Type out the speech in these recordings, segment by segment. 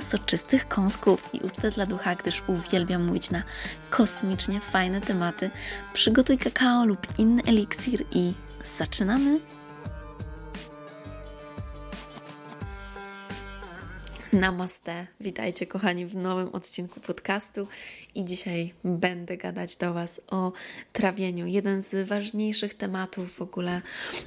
soczystych kąsków i ucztę dla ducha, gdyż uwielbiam mówić na kosmicznie fajne tematy. Przygotuj kakao lub inny eliksir i zaczynamy! Namaste, witajcie kochani w nowym odcinku podcastu i dzisiaj będę gadać do Was o trawieniu. Jeden z ważniejszych tematów w ogóle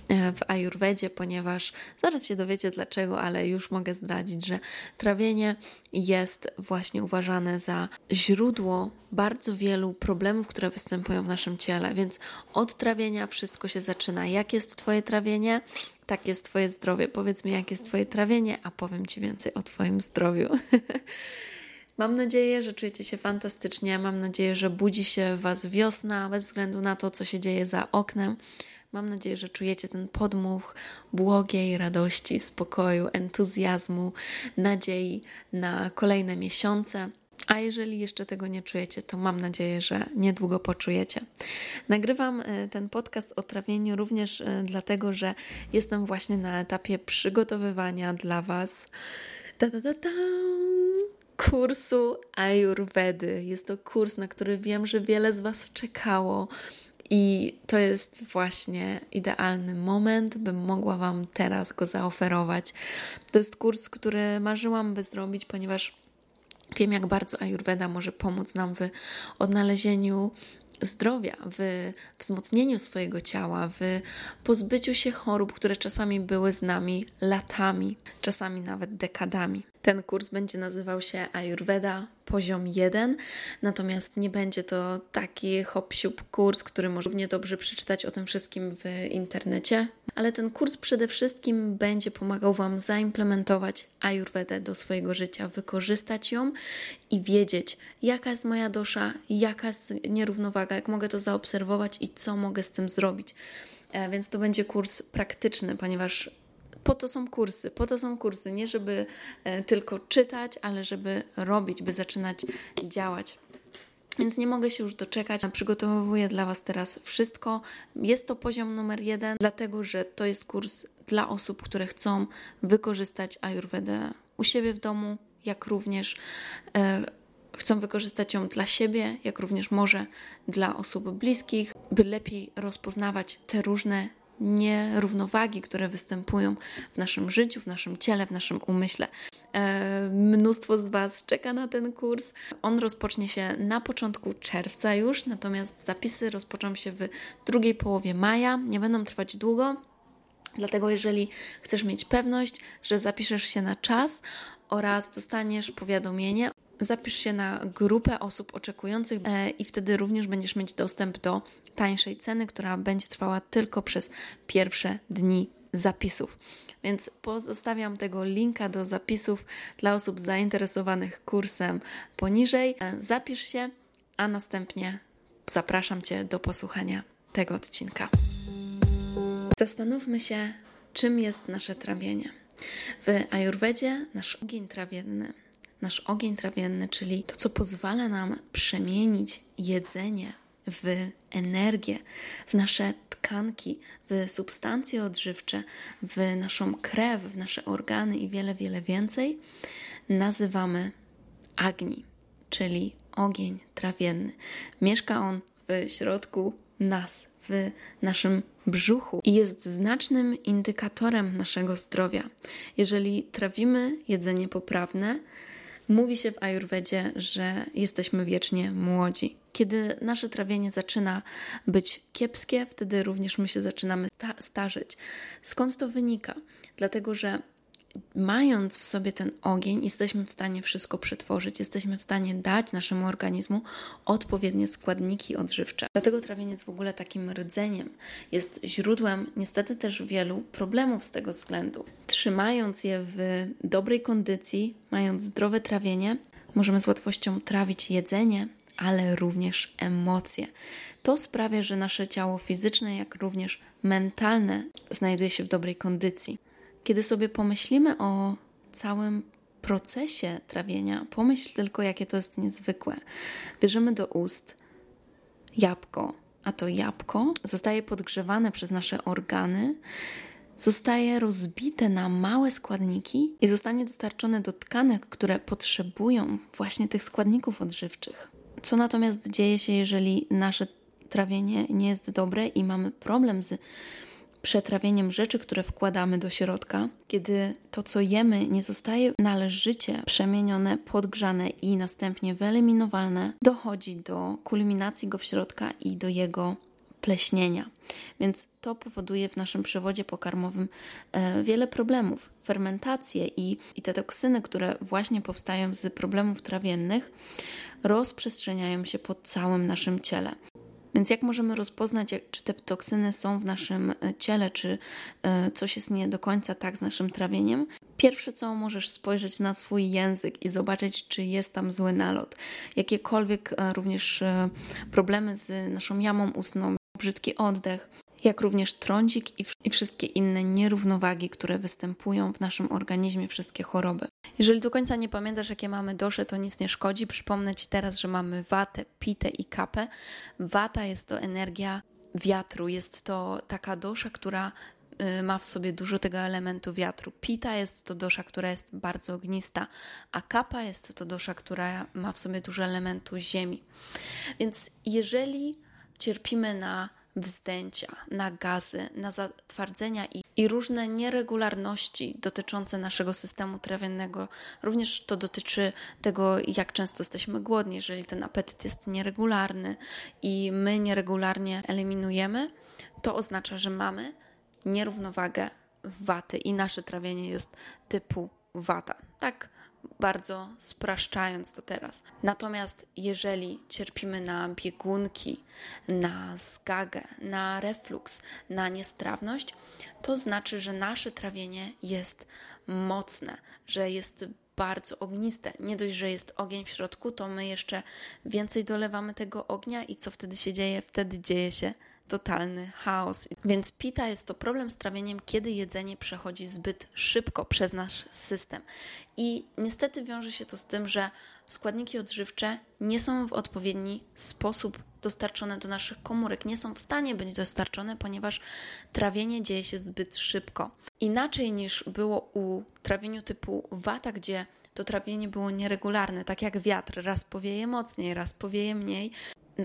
e, w Ayurvedzie, ponieważ zaraz się dowiecie dlaczego, ale już mogę zdradzić, że trawienie jest właśnie uważane za źródło bardzo wielu problemów, które występują w naszym ciele, więc od trawienia wszystko się zaczyna. Jak jest Twoje trawienie? Tak jest Twoje zdrowie. Powiedz mi, jak jest Twoje trawienie, a powiem Ci więcej o Twoim zdrowiu. Mam nadzieję, że czujecie się fantastycznie. Mam nadzieję, że budzi się Was wiosna, bez względu na to, co się dzieje za oknem. Mam nadzieję, że czujecie ten podmuch błogiej radości, spokoju, entuzjazmu, nadziei na kolejne miesiące. A jeżeli jeszcze tego nie czujecie, to mam nadzieję, że niedługo poczujecie. Nagrywam e, ten podcast o trawieniu również e, dlatego, że jestem właśnie na etapie przygotowywania dla Was ta, ta, ta, ta, kursu Ayurvedy. Jest to kurs, na który wiem, że wiele z Was czekało. I to jest właśnie idealny moment, bym mogła Wam teraz go zaoferować. To jest kurs, który marzyłam, by zrobić, ponieważ Wiem, jak bardzo Ayurveda może pomóc nam w odnalezieniu zdrowia, w wzmocnieniu swojego ciała, w pozbyciu się chorób, które czasami były z nami latami, czasami nawet dekadami. Ten kurs będzie nazywał się Ayurveda poziom 1, natomiast nie będzie to taki hop kurs, który może równie dobrze przeczytać o tym wszystkim w internecie, ale ten kurs przede wszystkim będzie pomagał Wam zaimplementować Ayurvedę do swojego życia, wykorzystać ją i wiedzieć, jaka jest moja dosza, jaka jest nierównowaga, jak mogę to zaobserwować i co mogę z tym zrobić. E, więc to będzie kurs praktyczny, ponieważ po to są kursy, po to są kursy, nie żeby e, tylko czytać, ale żeby robić, by zaczynać działać. Więc nie mogę się już doczekać. Przygotowuję dla Was teraz wszystko. Jest to poziom numer jeden, dlatego że to jest kurs dla osób, które chcą wykorzystać Ayurvedę u siebie w domu, jak również e, chcą wykorzystać ją dla siebie, jak również może dla osób bliskich, by lepiej rozpoznawać te różne nierównowagi, które występują w naszym życiu, w naszym ciele, w naszym umyśle. E, mnóstwo z Was czeka na ten kurs. On rozpocznie się na początku czerwca już, natomiast zapisy rozpoczną się w drugiej połowie maja. Nie będą trwać długo. Dlatego, jeżeli chcesz mieć pewność, że zapiszesz się na czas oraz dostaniesz powiadomienie, zapisz się na grupę osób oczekujących e, i wtedy również będziesz mieć dostęp do tańszej ceny, która będzie trwała tylko przez pierwsze dni zapisów. Więc pozostawiam tego linka do zapisów dla osób zainteresowanych kursem poniżej. E, zapisz się, a następnie zapraszam Cię do posłuchania tego odcinka. Zastanówmy się, czym jest nasze trawienie. W Ajurwedzie nasz ogień trawienny, nasz ogień trawienny, czyli to, co pozwala nam przemienić jedzenie w energię, w nasze tkanki, w substancje odżywcze, w naszą krew, w nasze organy i wiele, wiele więcej, nazywamy Agni, czyli ogień trawienny. Mieszka on w środku nas, w naszym brzuchu i jest znacznym indykatorem naszego zdrowia. Jeżeli trawimy jedzenie poprawne, mówi się w Ajurwedzie, że jesteśmy wiecznie młodzi. Kiedy nasze trawienie zaczyna być kiepskie, wtedy również my się zaczynamy starzeć. Skąd to wynika? Dlatego, że mając w sobie ten ogień, jesteśmy w stanie wszystko przetworzyć, jesteśmy w stanie dać naszemu organizmu odpowiednie składniki odżywcze. Dlatego trawienie jest w ogóle takim rdzeniem, jest źródłem niestety też wielu problemów z tego względu. Trzymając je w dobrej kondycji, mając zdrowe trawienie, możemy z łatwością trawić jedzenie, ale również emocje. To sprawia, że nasze ciało fizyczne, jak również mentalne znajduje się w dobrej kondycji. Kiedy sobie pomyślimy o całym procesie trawienia, pomyśl tylko, jakie to jest niezwykłe. Bierzemy do ust jabłko, a to jabłko zostaje podgrzewane przez nasze organy, zostaje rozbite na małe składniki i zostanie dostarczone do tkanek, które potrzebują właśnie tych składników odżywczych. Co natomiast dzieje się, jeżeli nasze trawienie nie jest dobre i mamy problem z przetrawieniem rzeczy, które wkładamy do środka, kiedy to, co jemy, nie zostaje należycie przemienione, podgrzane i następnie wyeliminowane, dochodzi do kulminacji go w środka i do jego pleśnienia. Więc to powoduje w naszym przewodzie pokarmowym e, wiele problemów. Fermentacje i, i te toksyny, które właśnie powstają z problemów trawiennych, rozprzestrzeniają się po całym naszym ciele. Więc jak możemy rozpoznać, czy te toksyny są w naszym e, ciele, czy y, coś jest nie do końca tak z naszym trawieniem? Pierwsze co, możesz spojrzeć na swój język i zobaczyć, czy jest tam zły nalot. Jakiekolwiek również problemy z naszą jamą ustną, brzydki oddech, jak również trądzik i, i wszystkie inne nierównowagi, które występują w naszym organizmie, wszystkie choroby. Jeżeli do końca nie pamiętasz, jakie mamy dosze, to nic nie szkodzi. Przypomnę Ci teraz, że mamy watę, pitę i kapę. Wata jest to energia wiatru, jest to taka dosza, która y, ma w sobie dużo tego elementu wiatru. Pita jest to dosza, która jest bardzo ognista, a kapa jest to dosza, która ma w sobie dużo elementu ziemi. Więc jeżeli cierpimy na wzdęcia, na gazy, na zatwardzenia i, i różne nieregularności dotyczące naszego systemu trawiennego. Również to dotyczy tego, jak często jesteśmy głodni. Jeżeli ten apetyt jest nieregularny i my nieregularnie eliminujemy, to oznacza, że mamy nierównowagę waty i nasze trawienie jest typu wata. Tak bardzo spraszczając to teraz. Natomiast jeżeli cierpimy na biegunki, na zgagę, na refluks, na niestrawność, to znaczy, że nasze trawienie jest mocne, że jest bardzo ogniste. Nie dość, że jest ogień w środku, to my jeszcze więcej dolewamy tego ognia i co wtedy się dzieje? Wtedy dzieje się totalny chaos. Więc pita jest to problem z trawieniem, kiedy jedzenie przechodzi zbyt szybko przez nasz system. I niestety wiąże się to z tym, że składniki odżywcze nie są w odpowiedni sposób dostarczone do naszych komórek, nie są w stanie być dostarczone, ponieważ trawienie dzieje się zbyt szybko. Inaczej niż było u trawieniu typu wata, gdzie to trawienie było nieregularne, tak jak wiatr, raz powieje mocniej, raz powieje mniej,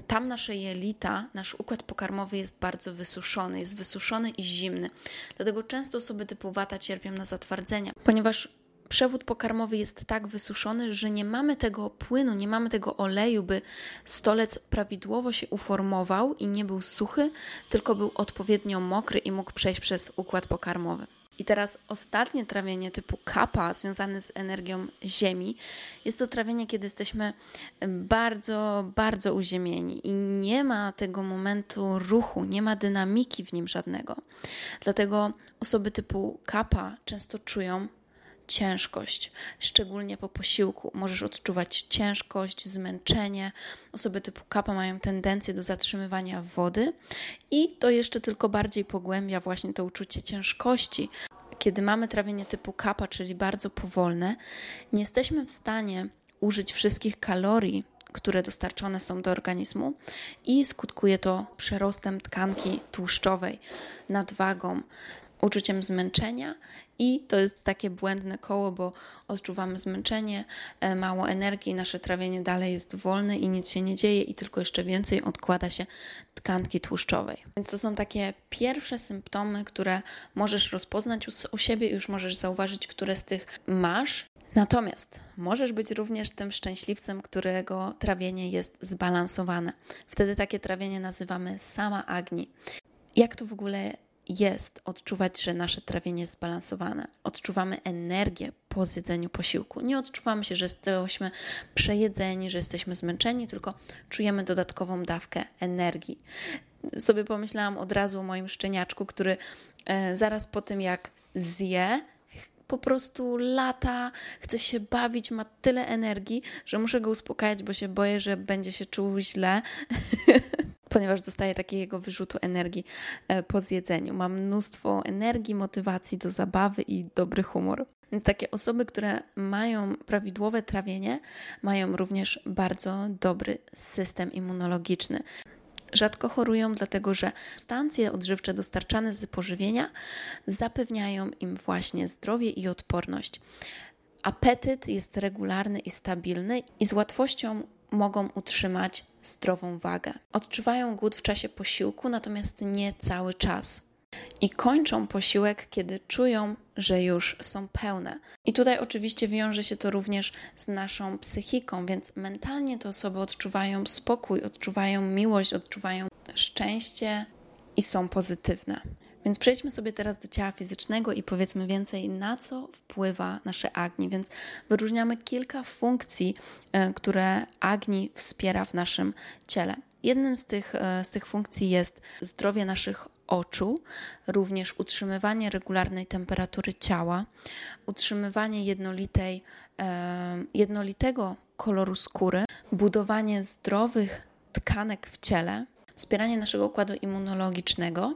tam nasze jelita, nasz układ pokarmowy jest bardzo wysuszony, jest wysuszony i zimny. Dlatego często osoby typu wata cierpią na zatwardzenia, ponieważ przewód pokarmowy jest tak wysuszony, że nie mamy tego płynu, nie mamy tego oleju, by stolec prawidłowo się uformował i nie był suchy, tylko był odpowiednio mokry i mógł przejść przez układ pokarmowy. I teraz ostatnie trawienie typu kapa, związane z energią Ziemi, jest to trawienie, kiedy jesteśmy bardzo, bardzo uziemieni i nie ma tego momentu ruchu, nie ma dynamiki w nim żadnego. Dlatego osoby typu kapa często czują ciężkość, szczególnie po posiłku. Możesz odczuwać ciężkość, zmęczenie. Osoby typu kapa mają tendencję do zatrzymywania wody i to jeszcze tylko bardziej pogłębia właśnie to uczucie ciężkości, kiedy mamy trawienie typu kappa, czyli bardzo powolne, nie jesteśmy w stanie użyć wszystkich kalorii, które dostarczone są do organizmu i skutkuje to przerostem tkanki tłuszczowej, nadwagą, uczuciem zmęczenia i to jest takie błędne koło, bo odczuwamy zmęczenie, e, mało energii, nasze trawienie dalej jest wolne i nic się nie dzieje i tylko jeszcze więcej odkłada się tkanki tłuszczowej. Więc to są takie pierwsze symptomy, które możesz rozpoznać u, siebie i już możesz zauważyć, które z tych masz. Natomiast możesz być również tym szczęśliwcem, którego trawienie jest zbalansowane. Wtedy takie trawienie nazywamy sama agni. Jak to w ogóle jest odczuwać, że nasze trawienie jest zbalansowane. Odczuwamy energię po zjedzeniu posiłku. Nie odczuwamy się, że jesteśmy przejedzeni, że jesteśmy zmęczeni, tylko czujemy dodatkową dawkę energii. Sobie pomyślałam od razu o moim szczeniaczku, który e, zaraz po tym, jak zje, po prostu lata, chce się bawić, ma tyle energii, że muszę go uspokajać, bo się boję, że będzie się czuł źle. ponieważ dostaję takiego wyrzutu energii e, po zjedzeniu. Mam mnóstwo energii, motywacji do zabawy i dobry humor. Więc takie osoby, które mają prawidłowe trawienie, mają również bardzo dobry system immunologiczny. Rzadko chorują, dlatego że substancje odżywcze dostarczane z pożywienia zapewniają im właśnie zdrowie i odporność. Apetyt jest regularny i stabilny i z łatwością mogą utrzymać zdrową wagę. Odczuwają głód w czasie posiłku, natomiast nie cały czas. I kończą posiłek, kiedy czują, że już są pełne. I tutaj oczywiście wiąże się to również z naszą psychiką, więc mentalnie te osoby odczuwają spokój, odczuwają miłość, odczuwają szczęście i są pozytywne. Więc przejdźmy sobie teraz do ciała fizycznego i powiedzmy więcej, na co wpływa nasze agni. Więc wyróżniamy kilka funkcji, e, które agni wspiera w naszym ciele. Jednym z tych, e, z tych funkcji jest zdrowie naszych oczu, również utrzymywanie regularnej temperatury ciała, utrzymywanie jednolitej, e, jednolitego koloru skóry, budowanie zdrowych tkanek w ciele, wspieranie naszego układu immunologicznego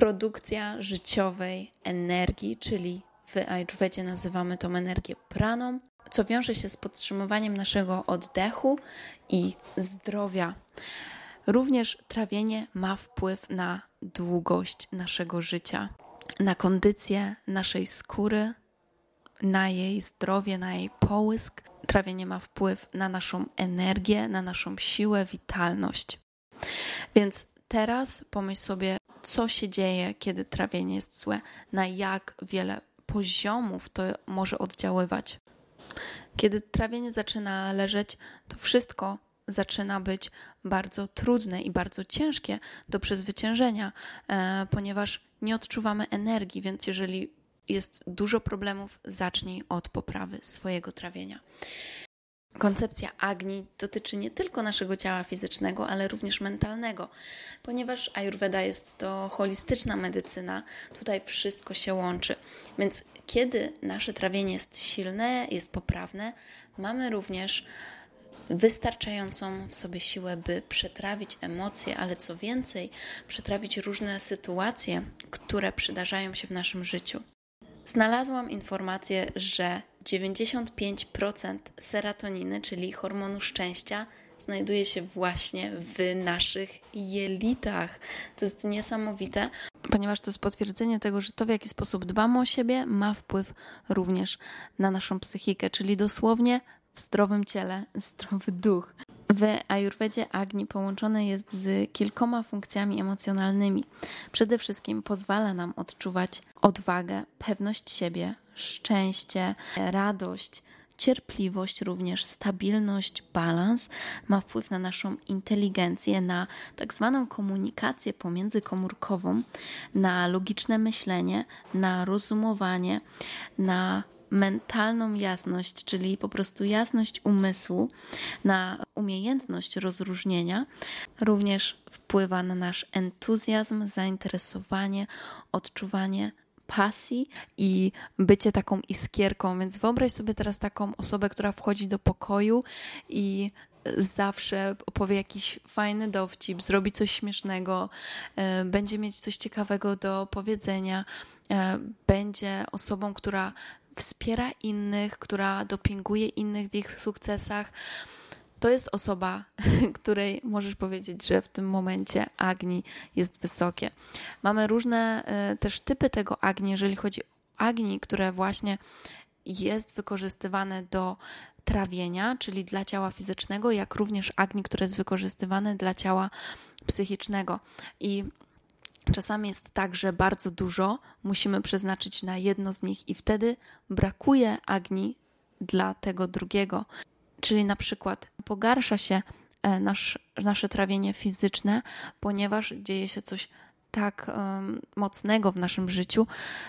produkcja życiowej energii, czyli w Ayurvedzie nazywamy tą energię praną, co wiąże się z podtrzymywaniem naszego oddechu i zdrowia. Również trawienie ma wpływ na długość naszego życia, na kondycję naszej skóry, na jej zdrowie, na jej połysk. Trawienie ma wpływ na naszą energię, na naszą siłę, witalność. Więc teraz pomyśl sobie, co się dzieje, kiedy trawienie jest złe, na jak wiele poziomów to może oddziaływać. Kiedy trawienie zaczyna leżeć, to wszystko zaczyna być bardzo trudne i bardzo ciężkie do przezwyciężenia, e, ponieważ nie odczuwamy energii, więc jeżeli jest dużo problemów, zacznij od poprawy swojego trawienia. Koncepcja Agni dotyczy nie tylko naszego ciała fizycznego, ale również mentalnego, ponieważ Ayurveda jest to holistyczna medycyna, tutaj wszystko się łączy. Więc kiedy nasze trawienie jest silne, jest poprawne, mamy również wystarczającą w sobie siłę, by przetrawić emocje, ale co więcej, przetrawić różne sytuacje, które przydarzają się w naszym życiu. Znalazłam informację, że 95% serotoniny, czyli hormonu szczęścia, znajduje się właśnie w naszych jelitach. To jest niesamowite, ponieważ to jest potwierdzenie tego, że to w jaki sposób dbamy o siebie ma wpływ również na naszą psychikę, czyli dosłownie w zdrowym ciele zdrowy duch. W Ayurvedzie Agni połączone jest z kilkoma funkcjami emocjonalnymi. Przede wszystkim pozwala nam odczuwać odwagę, pewność siebie, szczęście, radość, cierpliwość, również stabilność, balans ma wpływ na naszą inteligencję, na tak zwaną komunikację pomiędzykomórkową, na logiczne myślenie, na rozumowanie, na mentalną jasność, czyli po prostu jasność umysłu, na umiejętność rozróżnienia, również wpływa na nasz entuzjazm, zainteresowanie, odczuwanie pasji i bycie taką iskierką. Więc wyobraź sobie teraz taką osobę, która wchodzi do pokoju i zawsze opowie jakiś fajny dowcip, zrobi coś śmiesznego, e, będzie mieć coś ciekawego do powiedzenia, e, będzie osobą, która wspiera innych, która dopinguje innych w ich sukcesach. To jest osoba, której możesz powiedzieć, że w tym momencie Agni jest wysokie. Mamy różne e, też typy tego Agni, jeżeli chodzi o Agni, które właśnie jest wykorzystywane do trawienia, czyli dla ciała fizycznego, jak również Agni, które jest wykorzystywane dla ciała psychicznego. I Czasami jest tak, że bardzo dużo musimy przeznaczyć na jedno z nich, i wtedy brakuje agni dla tego drugiego. Czyli na przykład pogarsza się e, nasz, nasze trawienie fizyczne, ponieważ dzieje się coś tak um, mocnego w naszym życiu,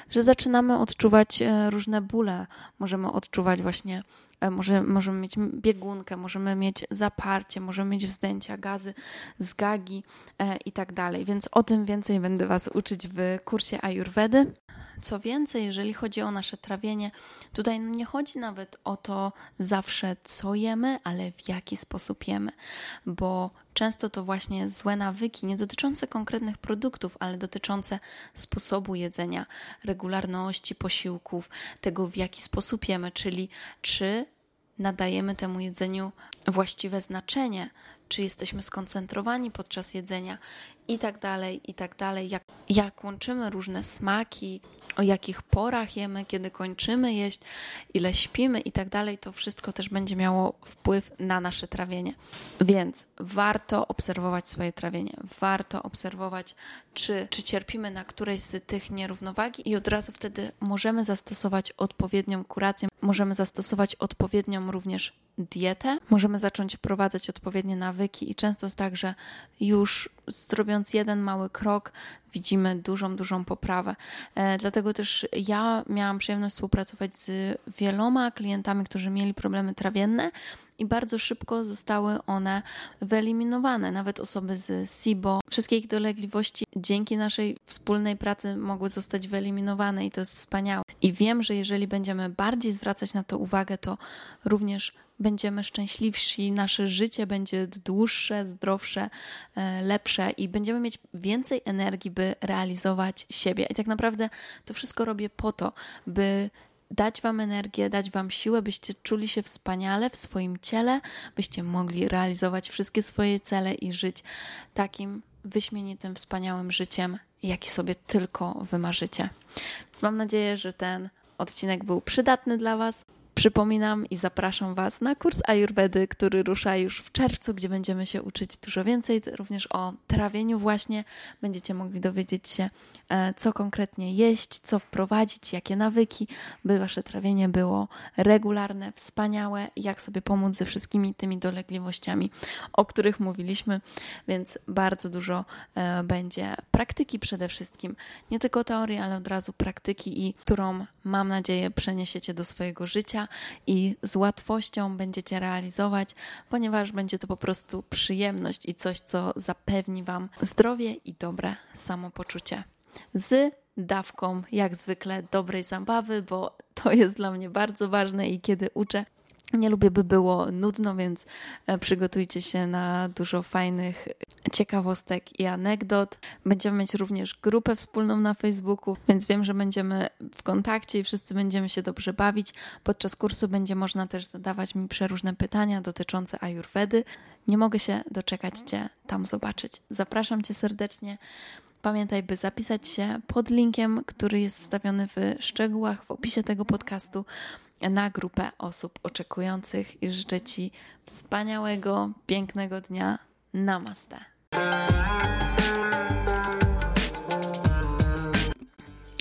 że zaczynamy odczuwać e, różne bóle. Możemy odczuwać właśnie, może, możemy mieć biegunkę, możemy mieć zaparcie, możemy mieć wzdęcia, gazy, zgagi e, i tak dalej. Więc o tym więcej będę Was uczyć w kursie Ayurvedy. Co więcej, jeżeli chodzi o nasze trawienie, tutaj nie chodzi nawet o to zawsze, co jemy, ale w jaki sposób jemy, bo często to właśnie złe nawyki, nie dotyczące konkretnych produktów, ale dotyczące sposobu jedzenia, regularności posiłków, tego w jaki sposób jemy, czyli czy nadajemy temu jedzeniu właściwe znaczenie, czy jesteśmy skoncentrowani podczas jedzenia i tak dalej, i tak dalej. Jak, jak łączymy różne smaki, o jakich porach jemy, kiedy kończymy jeść, ile śpimy i tak dalej, to wszystko też będzie miało wpływ na nasze trawienie. Więc warto obserwować swoje trawienie, warto obserwować, czy, czy cierpimy na którejś z tych nierównowagi i od razu wtedy możemy zastosować odpowiednią kurację, możemy zastosować odpowiednią również dietę, możemy zacząć wprowadzać odpowiednie nawyki i często jest tak, że już zrobiąc jeden mały krok, widzimy dużą, dużą poprawę. E, dlatego też ja miałam przyjemność współpracować z wieloma klientami, którzy mieli problemy trawienne i bardzo szybko zostały one wyeliminowane. Nawet osoby z SIBO, wszystkie ich dolegliwości dzięki naszej wspólnej pracy mogły zostać wyeliminowane i to jest wspaniałe. I wiem, że jeżeli będziemy bardziej zwracać na to uwagę, to również będziemy szczęśliwsi, nasze życie będzie dłuższe, zdrowsze, e, lepsze i będziemy mieć więcej energii, by realizować siebie. I tak naprawdę to wszystko robię po to, by dać Wam energię, dać Wam siłę, byście czuli się wspaniale w swoim ciele, byście mogli realizować wszystkie swoje cele i żyć takim wyśmienitym, wspaniałym życiem, jaki sobie tylko wymarzycie. Więc mam nadzieję, że ten odcinek był przydatny dla Was. Przypominam i zapraszam Was na kurs Ayurvedy, który rusza już w czerwcu, gdzie będziemy się uczyć dużo więcej również o trawieniu właśnie. Będziecie mogli dowiedzieć się, e, co konkretnie jeść, co wprowadzić, jakie nawyki, by Wasze trawienie było regularne, wspaniałe, jak sobie pomóc ze wszystkimi tymi dolegliwościami, o których mówiliśmy, więc bardzo dużo e, będzie praktyki przede wszystkim. Nie tylko teorii, ale od razu praktyki i którą mam nadzieję przeniesiecie do swojego życia i z łatwością będziecie realizować, ponieważ będzie to po prostu przyjemność i coś, co zapewni Wam zdrowie i dobre samopoczucie. Z dawką, jak zwykle, dobrej zabawy, bo to jest dla mnie bardzo ważne i kiedy uczę, nie lubię, by było nudno, więc e, przygotujcie się na dużo fajnych ciekawostek i anegdot. Będziemy mieć również grupę wspólną na Facebooku, więc wiem, że będziemy w kontakcie i wszyscy będziemy się dobrze bawić. Podczas kursu będzie można też zadawać mi przeróżne pytania dotyczące Ayurvedy. Nie mogę się doczekać Cię tam zobaczyć. Zapraszam Cię serdecznie. Pamiętaj, by zapisać się pod linkiem, który jest wstawiony w szczegółach w opisie tego podcastu na grupę osób oczekujących i życzę Ci wspaniałego, pięknego dnia. Namaste. Bye.